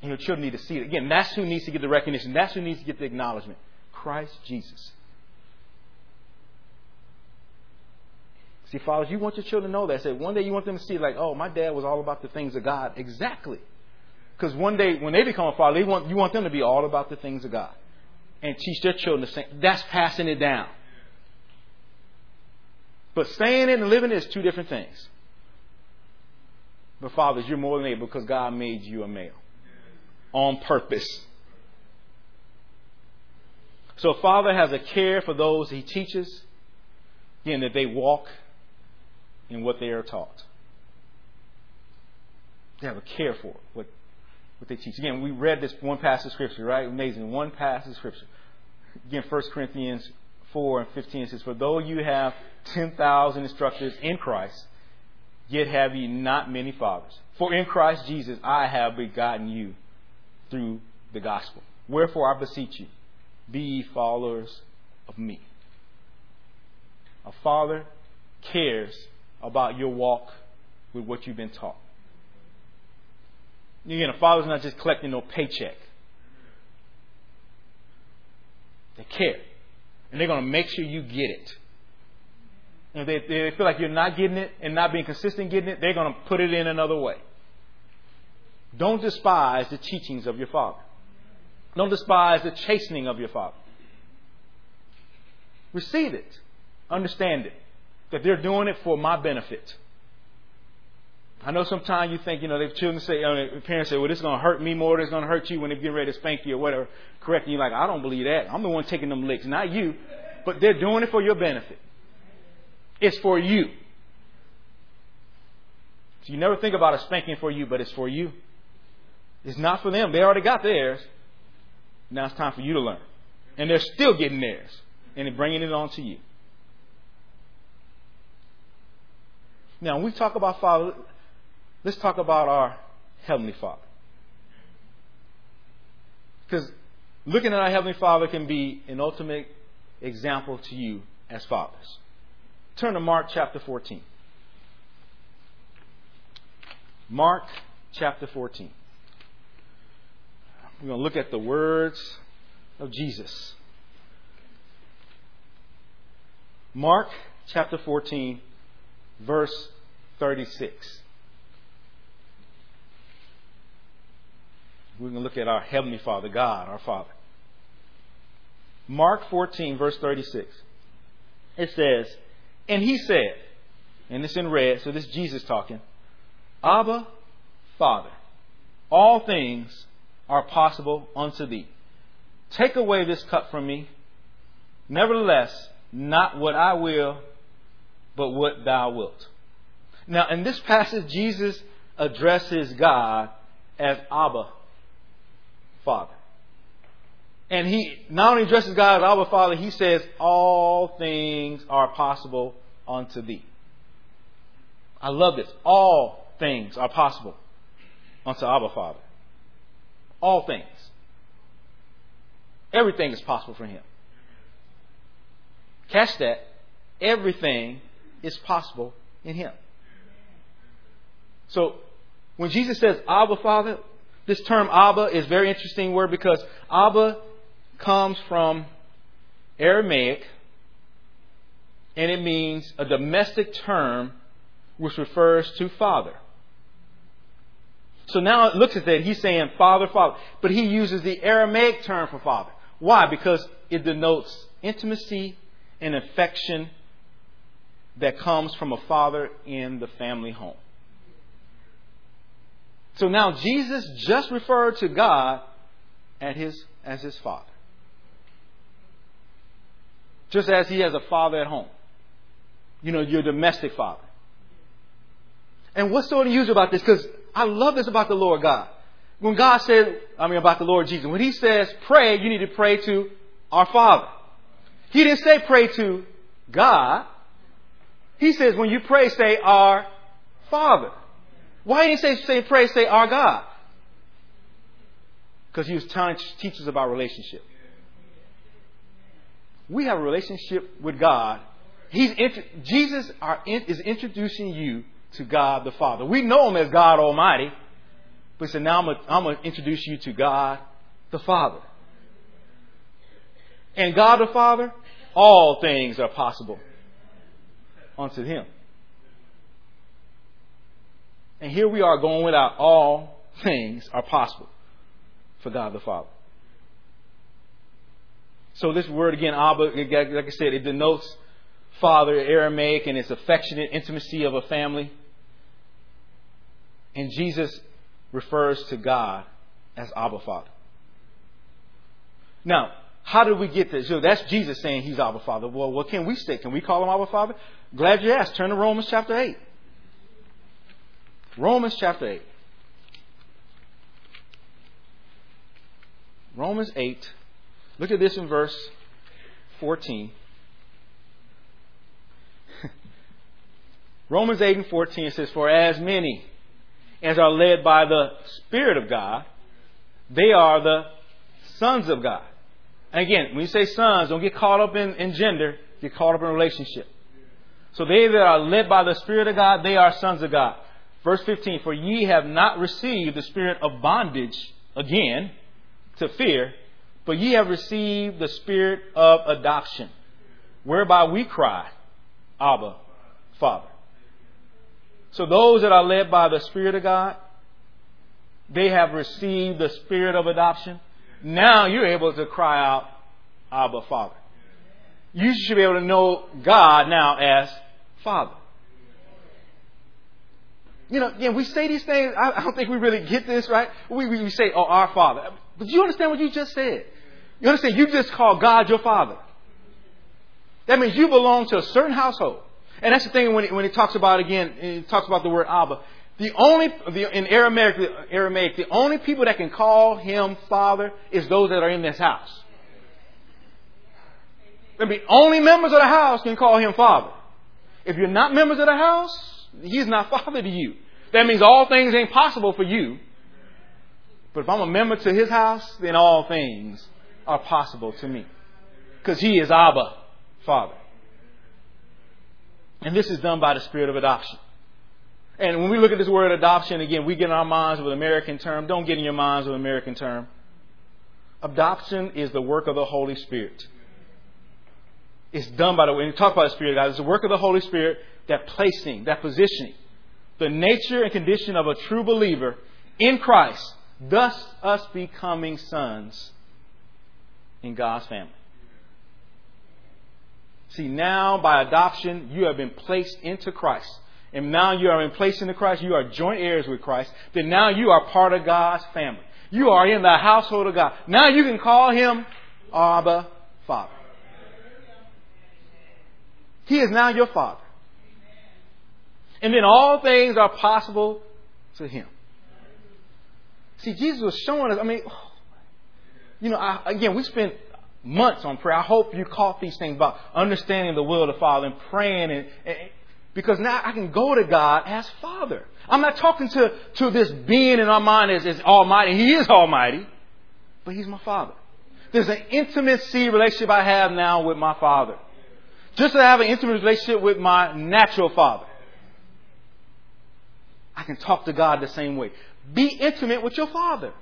And your children need to see it. Again, that's who needs to get the recognition. That's who needs to get the acknowledgement. Christ Jesus. See, fathers, you want your children to know that. Say, one day you want them to see, like, oh, my dad was all about the things of God. Exactly. Because one day when they become a father, they want, you want them to be all about the things of God. And teach their children the same. That's passing it down. But saying it and living it is two different things. But fathers, you're more than able because God made you a male. On purpose. So a father has a care for those he teaches, again, that they walk in what they are taught. They have a care for what, what they teach. Again, we read this one passage of scripture, right? Amazing. One passage of scripture. Again, 1 Corinthians 4 and 15 says, For though you have 10,000 instructors in Christ, yet have ye not many fathers. For in Christ Jesus I have begotten you through the gospel. Wherefore I beseech you, be ye followers of me. A father cares about your walk with what you've been taught. Again, a father's not just collecting no paycheck. They care. And they're going to make sure you get it. And if they, they feel like you're not getting it and not being consistent getting it, they're going to put it in another way. Don't despise the teachings of your father. Don't despise the chastening of your father. Receive it. Understand it. That they're doing it for my benefit. I know sometimes you think, you know, the children say, uh, parents say, well, this is going to hurt me more than it's going to hurt you when they're getting ready to spank you or whatever. Correct. And you're like, I don't believe that. I'm the one taking them licks, not you. But they're doing it for your benefit. It's for you. So you never think about a spanking for you, but it's for you. It's not for them. They already got theirs. Now it's time for you to learn. And they're still getting theirs and they're bringing it on to you. Now, when we talk about Father, let's talk about our Heavenly Father. Because looking at our Heavenly Father can be an ultimate example to you as fathers. Turn to Mark chapter 14. Mark chapter 14. We're going to look at the words of Jesus. Mark chapter 14, verse 36. We're going to look at our Heavenly Father, God, our Father. Mark 14, verse 36. It says, And he said, and it's in red, so this is Jesus talking, Abba, Father, all things are possible unto thee. Take away this cup from me. Nevertheless, not what I will, but what thou wilt. Now, in this passage, Jesus addresses God as Abba, Father. And he not only addresses God as our Father, he says, All things are possible unto thee. I love this. All things are possible unto our Father. All things. Everything is possible for him. Catch that. Everything is possible in him. So, when Jesus says Abba Father, this term Abba is a very interesting word because Abba comes from Aramaic and it means a domestic term which refers to father. So now it looks at that, he's saying father, father, but he uses the Aramaic term for father. Why? Because it denotes intimacy and affection that comes from a father in the family home. So now Jesus just referred to God as his, as his father. Just as he has a father at home. You know, your domestic father. And what's so unusual about this? Because I love this about the Lord God. When God said, I mean about the Lord Jesus, when he says pray, you need to pray to our Father. He didn't say pray to God. He says when you pray, say our Father. Why didn't he say, say pray, say our God? Because he was trying to teach us about relationship. We have a relationship with God. He's Jesus are, is introducing you to God the Father. We know him as God Almighty. But he said, now I'm going to introduce you to God the Father. And God the Father, all things are possible unto him. And here we are going without all things are possible for God the Father. So this word again, Abba, like I said, it denotes father, Aramaic, and its affectionate intimacy of a family. And Jesus refers to God as Abba Father. Now, how did we get this? So that's Jesus saying he's Abba Father. Well, what can we say? Can we call him Abba Father? Glad you asked. Turn to Romans chapter 8. Romans chapter 8. Romans 8. Look at this in verse 14. Romans 8 and 14 says, For as many as are led by the Spirit of God, they are the sons of God. And again, when you say sons, don't get caught up in, in gender, get caught up in relationship. So they that are led by the Spirit of God, they are sons of God. Verse 15, for ye have not received the spirit of bondage again to fear, but ye have received the spirit of adoption, whereby we cry, Abba, Father. So those that are led by the Spirit of God, they have received the spirit of adoption. Now you're able to cry out, Abba, Father. You should be able to know God now as Father. You know, yeah, we say these things. I, I don't think we really get this, right? We, we, we say, oh, our Father. But you understand what you just said? You understand? You just call God your Father. That means you belong to a certain household. And that's the thing when it, when it talks about, again, it talks about the word Abba. The only, the, in Aramaic, Aramaic, the only people that can call him Father is those that are in this house. I mean, only members of the house can call him Father. If you're not members of the house, he's not Father to you. That means all things ain't possible for you. But if I'm a member to his house, then all things are possible to me. Because he is Abba, Father. And this is done by the spirit of adoption. And when we look at this word adoption, again, we get in our minds with an American term. Don't get in your minds with an American term. Adoption is the work of the Holy Spirit. It's done by the way. When you talk about the Spirit of God, it's the work of the Holy Spirit, that placing, that positioning, the nature and condition of a true believer in Christ, thus us becoming sons in God's family. See, now by adoption, you have been placed into Christ. And now you are in place into Christ, you are joint heirs with Christ. Then now you are part of God's family. You are in the household of God. Now you can call him Abba Father. He is now your Father. And then all things are possible to him. See, Jesus was showing us, I mean, You know, I, again, we spent months on prayer. I hope you caught these things about understanding the will of the Father and praying and, and because now I can go to God as Father. I'm not talking to, to this being in our mind as, as Almighty. He is Almighty, but He's my Father. There's an intimacy relationship I have now with my Father. Just to have an intimate relationship with my natural Father. I can talk to God the same way. Be intimate with your Father.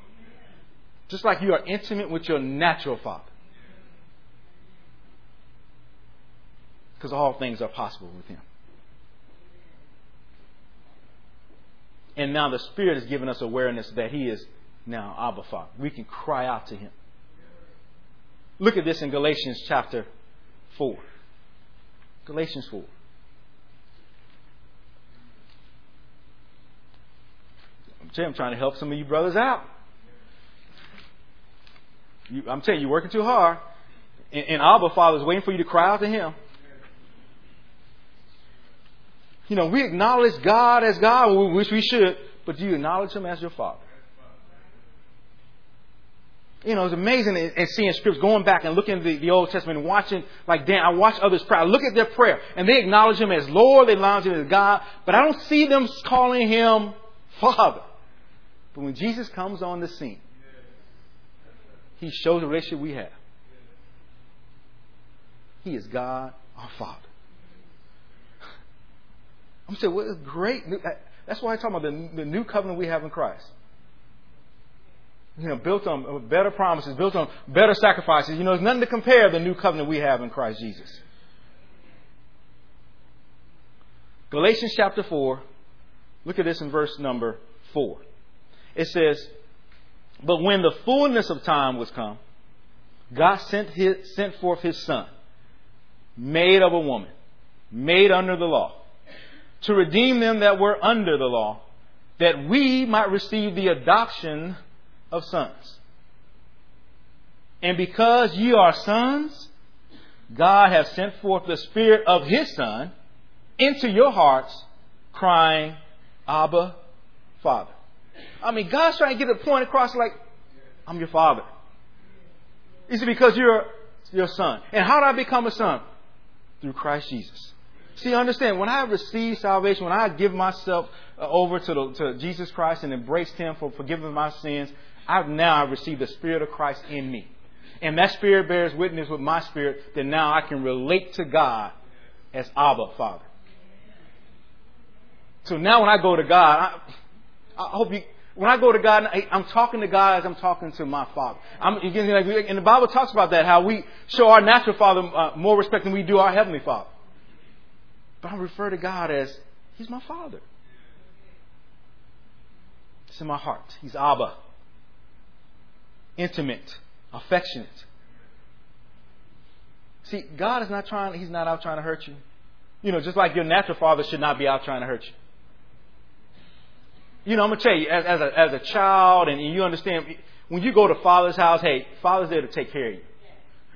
Just like you are intimate with your natural Father. Because all things are possible with Him. And now the Spirit has given us awareness that He is now Abba Father. We can cry out to Him. Look at this in Galatians chapter 4. Galatians 4. I'm trying to help some of you brothers out. You, I'm telling you, you're working too hard. And, and Abba Father is waiting for you to cry out to Him. You know, we acknowledge God as God, which we should, but do you acknowledge Him as your Father? You know, it's amazing and seeing scripts, going back and looking at the, the, Old Testament and watching, like Dan, I watch others pray. I look at their prayer and they acknowledge Him as Lord, they acknowledge Him as God, but I don't see them calling Him Father. But when Jesus comes on the scene, He shows the relationship we have. He is God, our Father. I'm saying, well, it's great. That's why I talk about the, the new covenant we have in Christ. You know, built on better promises, built on better sacrifices. You know, there's nothing to compare the new covenant we have in Christ Jesus. Galatians chapter 4, look at this in verse number 4. It says, But when the fullness of time was come, God sent, his, sent forth his Son, made of a woman, made under the law to redeem them that were under the law, that we might receive the adoption of sons. And because ye are sons, God has sent forth the Spirit of His Son into your hearts, crying, Abba, Father. I mean, God's trying to get the point across like, I'm your Father. Is it because you're your son? And how did I become a son? Through Christ Jesus. See, understand, when I received salvation, when I give myself uh, over to, the, to Jesus Christ and embraced Him for forgiving my sins, I've now received the Spirit of Christ in me. And that Spirit bears witness with my spirit that now I can relate to God as Abba, Father. So now when I go to God, I, I hope you, when I go to God, I'm talking to God as I'm talking to my Father. I'm, and the Bible talks about that, how we show our natural Father uh, more respect than we do our Heavenly Father. But I refer to God as He's my Father. It's in my heart. He's Abba. Intimate, affectionate. See, God is not trying, He's not out trying to hurt you. You know, just like your natural father should not be out trying to hurt you. You know, I'm going to tell you, as, as, a, as a child, and you understand, when you go to father's house, hey, father's there to take care of you.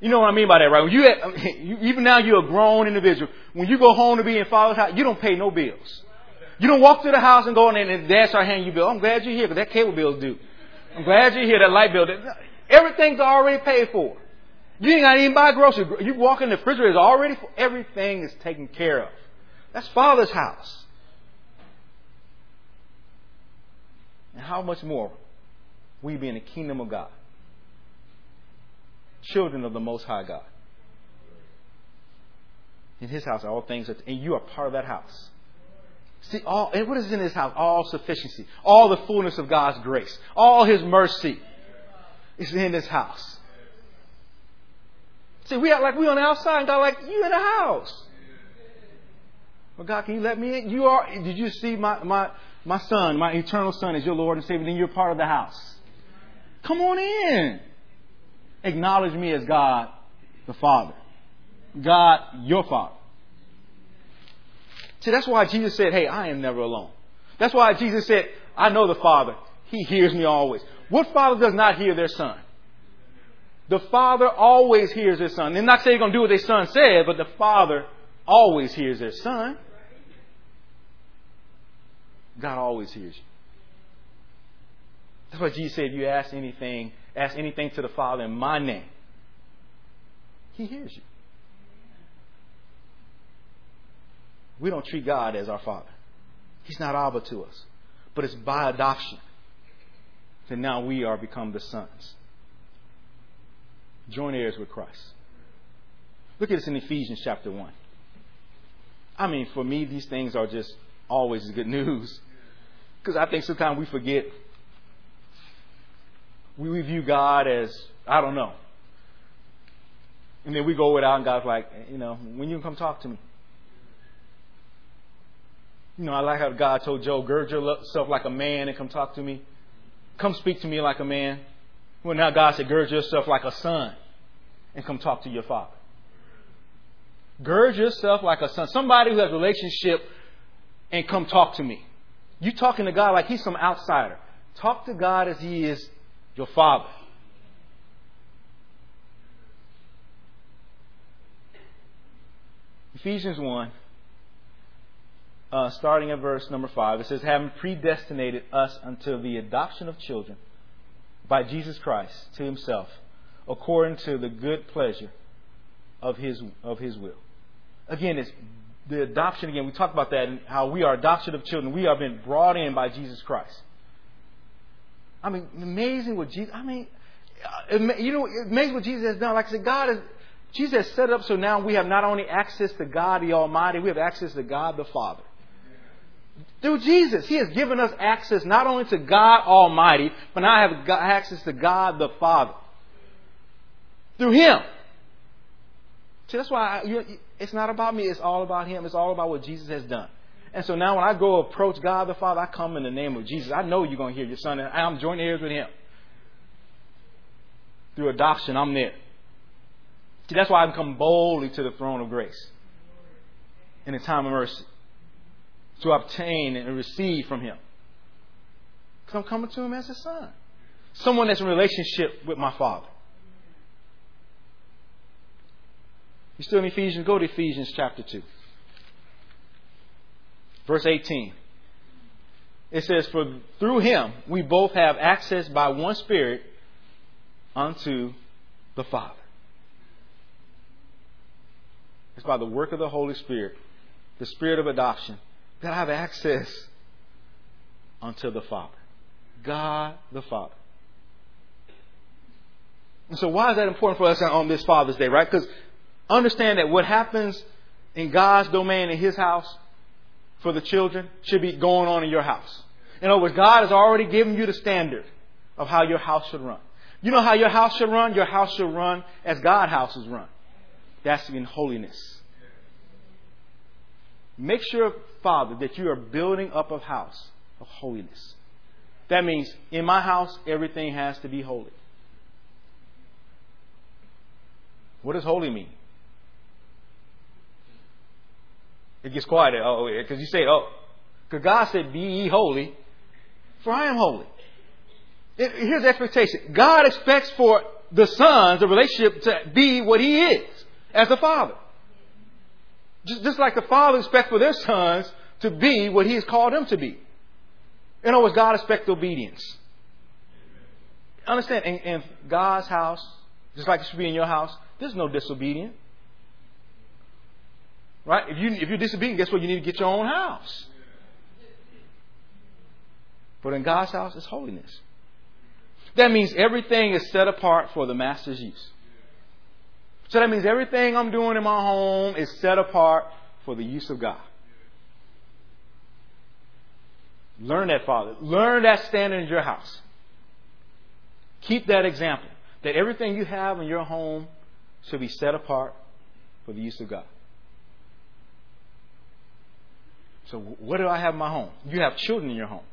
You know what I mean by that, right? When you, even now you're a grown individual. When you go home to be in father's house, you don't pay no bills. You don't walk to the house and go in and dad start handing you bills. I'm glad you're here because that cable bill's due. I'm glad you're here. That light bill. Everything's already paid for. You ain't got to even buy groceries. You walk in the refrigerator, already for everything is taken care of. That's Father's house. And how much more we be in the kingdom of God? children of the Most High God. In His house, all things are, and you are part of that house. See, all, and what is in His house? All sufficiency, all the fullness of God's grace, all His mercy is in His house. See, we act like we on the outside, and God like you in the house. Well, God, can you let me in? You are. Did you see my my my son, my eternal son, as your Lord and Savior? Then you're part of the house. Come on in acknowledge me as God the Father. God, your Father. See, that's why Jesus said, Hey, I am never alone. That's why Jesus said, I know the Father. He hears me always. What father does not hear their son? The Father always hears his son. They're not saying they're going to do what their son said, but the Father always hears their son. God always hears you. That's why Jesus said, you ask anything, ask anything to the Father in my name, He hears you. We don't treat God as our Father. He's not Abba to us. But it's by adoption that now we are become the sons. Join heirs with Christ. Look at this in Ephesians chapter 1. I mean, for me, these things are just always good news. Because I think sometimes we forget. We view God as, I don't know. And then we go without, and God's like, you know, when you come talk to me. You know, I like how God told Job, gird yourself like a man and come talk to me. Come speak to me like a man. Well, now God said, gird yourself like a son and come talk to your father. Gird yourself like a son. Somebody who has relationship and come talk to me. You talking to God like he's some outsider. Talk to God as he is your father. Ephesians 1, uh, starting at verse number 5, it says, Having predestinated us unto the adoption of children by Jesus Christ to himself, according to the good pleasure of his, of his will. Again, it's the adoption again. We talked about that and how we are adoption of children. We have been brought in by Jesus Christ. I mean, amazing what Jesus. I mean, uh, you know, amazing what Jesus has done. Like I said, God has. Jesus has set up so now we have not only access to God the Almighty, we have access to God the Father. Through Jesus, He has given us access not only to God Almighty, but now I have access to God the Father. Through Him. See, that's why I, it's not about me. It's all about Him. It's all about what Jesus has done. And so now when I go approach God the Father, I come in the name of Jesus. I know you're going to hear your Son, and I'm joint heirs with Him. Through adoption, I'm there. See, that's why I come boldly to the throne of grace in a time of mercy to obtain and receive from Him. Because I'm coming to Him as a son. Someone that's in relationship with my Father. You still in Ephesians? Go to Ephesians chapter 2. Verse 18. It says, For through him we both have access by one Spirit unto the Father. It's by the work of the Holy Spirit, the Spirit of adoption, that I have access unto the Father. God the Father. And so, why is that important for us on this Father's Day, right? Because understand that what happens in God's domain in His house for the children should be going on in your house. In other words, God has already given you the standard of how your house should run. You know how your house should run? Your house should run as God's houses run. That's in holiness. Make sure, Father, that you are building up a house of holiness. That means in my house, everything has to be holy. What does holy mean? It gets quiet. Oh, oh because you say, oh, because God said, "Be ye holy, for I am holy." Here's the expectation: God expects for the sons, the relationship, to be what He is as a father. Just, just like the father expects for their sons to be what He has called them to be. In other words, God expects obedience. Understand? In, in God's house, just like it should be in your house, there's no disobedience. Right? If, you, if you're disobedient, guess what? You need to get your own house. But in God's house, it's holiness. That means everything is set apart for the master's use. So that means everything I'm doing in my home is set apart for the use of God. Learn that, Father. Learn that standard in your house. Keep that example that everything you have in your home should be set apart for the use of God. So, what do I have in my home? You have children in your home.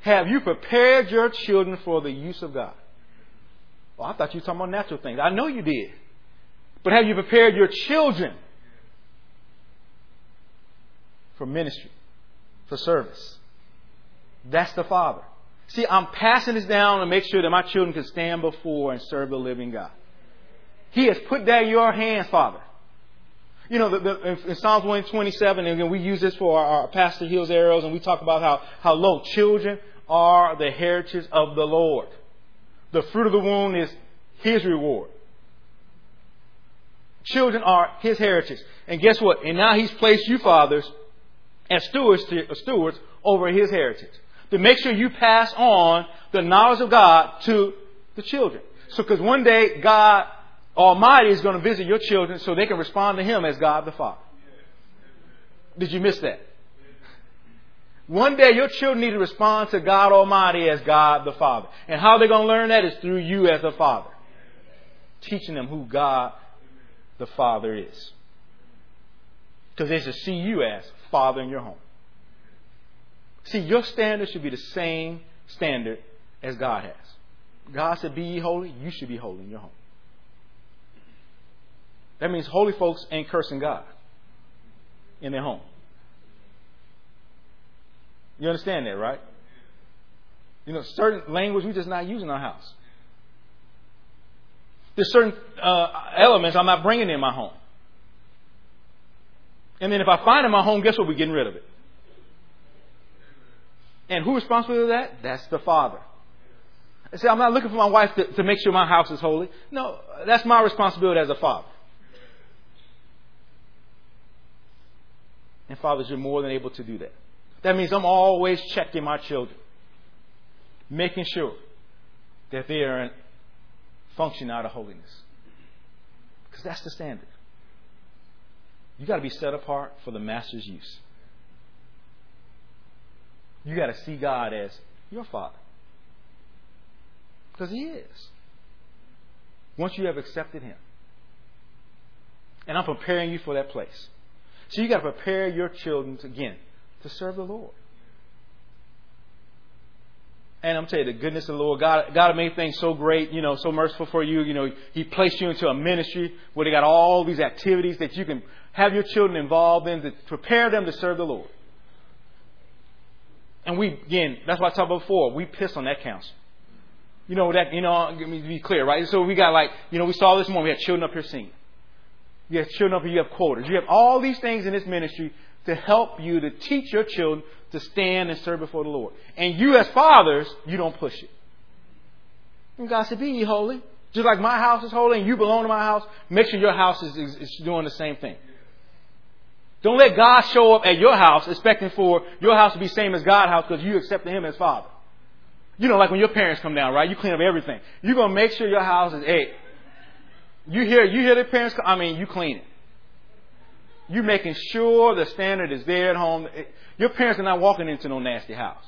Have you prepared your children for the use of God? Well, I thought you were talking about natural things. I know you did. But have you prepared your children for ministry, for service? That's the Father. See, I'm passing this down to make sure that my children can stand before and serve the living God. He has put that in your hands, Father. You know, the, the, in Psalms 127, and we use this for our, our Pastor Hill's arrows, and we talk about how, how, lo, children are the heritage of the Lord. The fruit of the womb is His reward. Children are His heritage. And guess what? And now He's placed you fathers as stewards, to, uh, stewards over His heritage. To make sure you pass on the knowledge of God to the children. So, because one day God Almighty is going to visit your children so they can respond to Him as God the Father. Did you miss that? One day your children need to respond to God Almighty as God the Father. And how they're going to learn that is through you as a father. Teaching them who God the Father is. Because they should see you as Father in your home. See, your standard should be the same standard as God has. God said, Be holy, you should be holy in your home. That means holy folks ain't cursing God in their home. You understand that, right? You know, certain language we're just not using in our house. There's certain uh, elements I'm not bringing in my home. And then if I find in my home, guess what? We're getting rid of it. And who's responsible for that? That's the father. I say, I'm not looking for my wife to, to make sure my house is holy. No, that's my responsibility as a father. And fathers, you're more than able to do that. That means I'm always checking my children, making sure that they are functioning out of holiness. Because that's the standard. You got to be set apart for the master's use. You got to see God as your father. Because he is. Once you have accepted him. And I'm preparing you for that place. So you got to prepare your children again to serve the Lord. And I'm telling you, the goodness of the Lord, God, God made things so great, you know, so merciful for you. You know, He placed you into a ministry where they got all these activities that you can have your children involved in to prepare them to serve the Lord. And we, again, that's what I talked about before. We piss on that council. You know, that, you know, let me be clear, right? So we got like, you know, we saw this morning, we had children up here singing. You have children up here, you have quotas. You have all these things in this ministry to help you to teach your children to stand and serve before the Lord. And you, as fathers, you don't push it. And God said, Be ye holy. Just like my house is holy and you belong to my house, make sure your house is, is, is doing the same thing. Don't let God show up at your house expecting for your house to be same as God's house because you accepted Him as Father. You know, like when your parents come down, right? You clean up everything. You're gonna make sure your house is hey. You hear you hear the parents come, I mean, you clean it. You're making sure the standard is there at home. Your parents are not walking into no nasty house.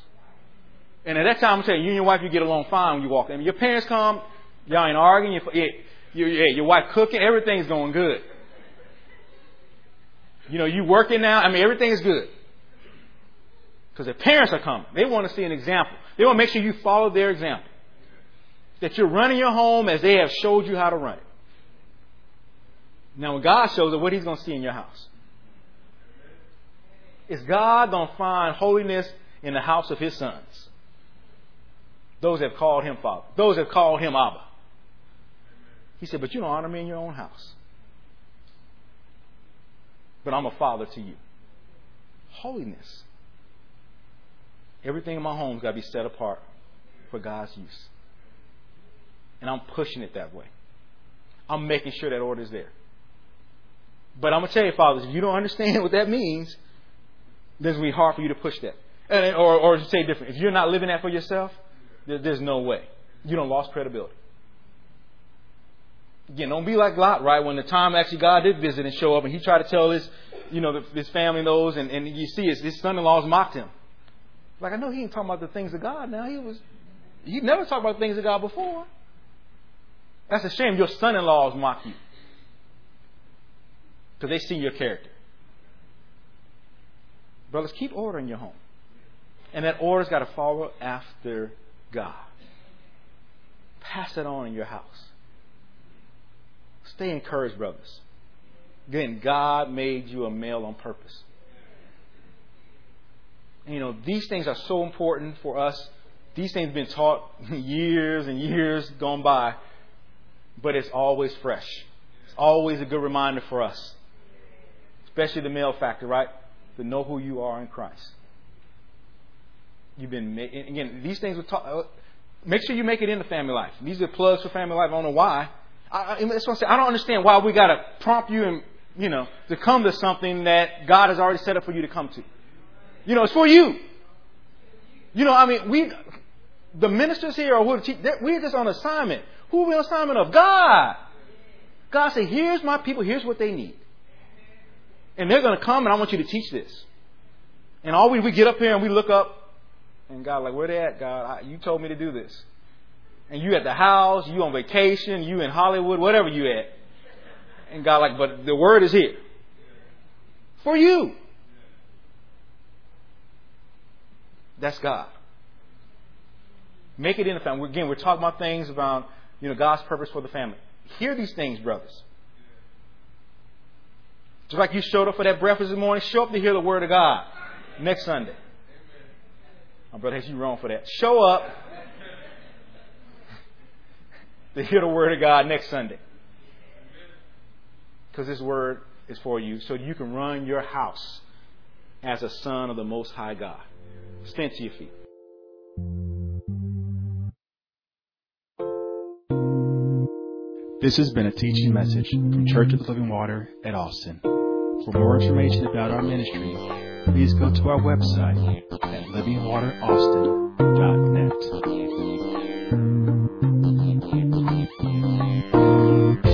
And at that time, I'm telling you, you and your wife, you get along fine when you walk in. Your parents come, y'all ain't arguing, you, you, you, your wife cooking, everything's going good. You know, you working now, I mean, everything is good. Because the parents are coming. They want to see an example. They want to make sure you follow their example. That you're running your home as they have showed you how to run it. Now, when God shows up, what He's going to see in your house? Is God going to find holiness in the house of his sons? Those have called him Father. Those have called him Abba. He said, But you don't honor me in your own house. But I'm a father to you. Holiness. Everything in my home's got to be set apart for God's use. And I'm pushing it that way. I'm making sure that order is there. But I'm going to tell you, fathers, if you don't understand what that means, then it's going to be hard for you to push that. And, or, or to say different, if you're not living that for yourself, there, there's no way. You don't lost credibility. Again, don't be like Lot, right? When the time actually God did visit and show up, and he tried to tell his, you know, his family those, and, and you see his, his son-in-laws mocked him. Like I know he ain't talking about the things of God now. He was, he never talked about the things of God before. That's a shame. Your son-in-laws mock you because they see your character. Brothers, keep order in your home. And that order's got to follow after God. Pass it on in your house. Stay encouraged, brothers. Again, God made you a male on purpose. And, you know, these things are so important for us. These things have been taught years and years gone by, but it's always fresh. It's always a good reminder for us, especially the male factor, right? To know who you are in Christ. You've been again. These things will talk. uh, Make sure you make it into family life. These are plugs for family life. I don't know why. I, I, that's what I'm saying. I don't understand why we got to prompt you and you know to come to something that God has already set up for you to come to. You know, it's for you. You know, I mean, we, the ministers here or who we're just on assignment. Who are we on assignment of? God. God said, here's my people, here's what they need. And they're going to come and I want you to teach this. And all we, we get up here and we look up and God like, where they at, God? I, you told me to do this. And you at the house, you on vacation, you in Hollywood, whatever you at. And God like, but the word is here. For you. That's God. Make it in the family. Again, we're talking about things about you know God's purpose for the family. Hear these things, brothers. Just like you showed up for that breakfast this morning, show up to hear the word of God next Sunday. My brother has you wrong for that. Show up to hear the word of God next Sunday. Because this word is for you, so you can run your house as a son of the Most High God. Stand to your feet. This has been a teaching message from Church of the Living Water at Austin. For more information about our ministry, please go to our website at livingwateraustin.net.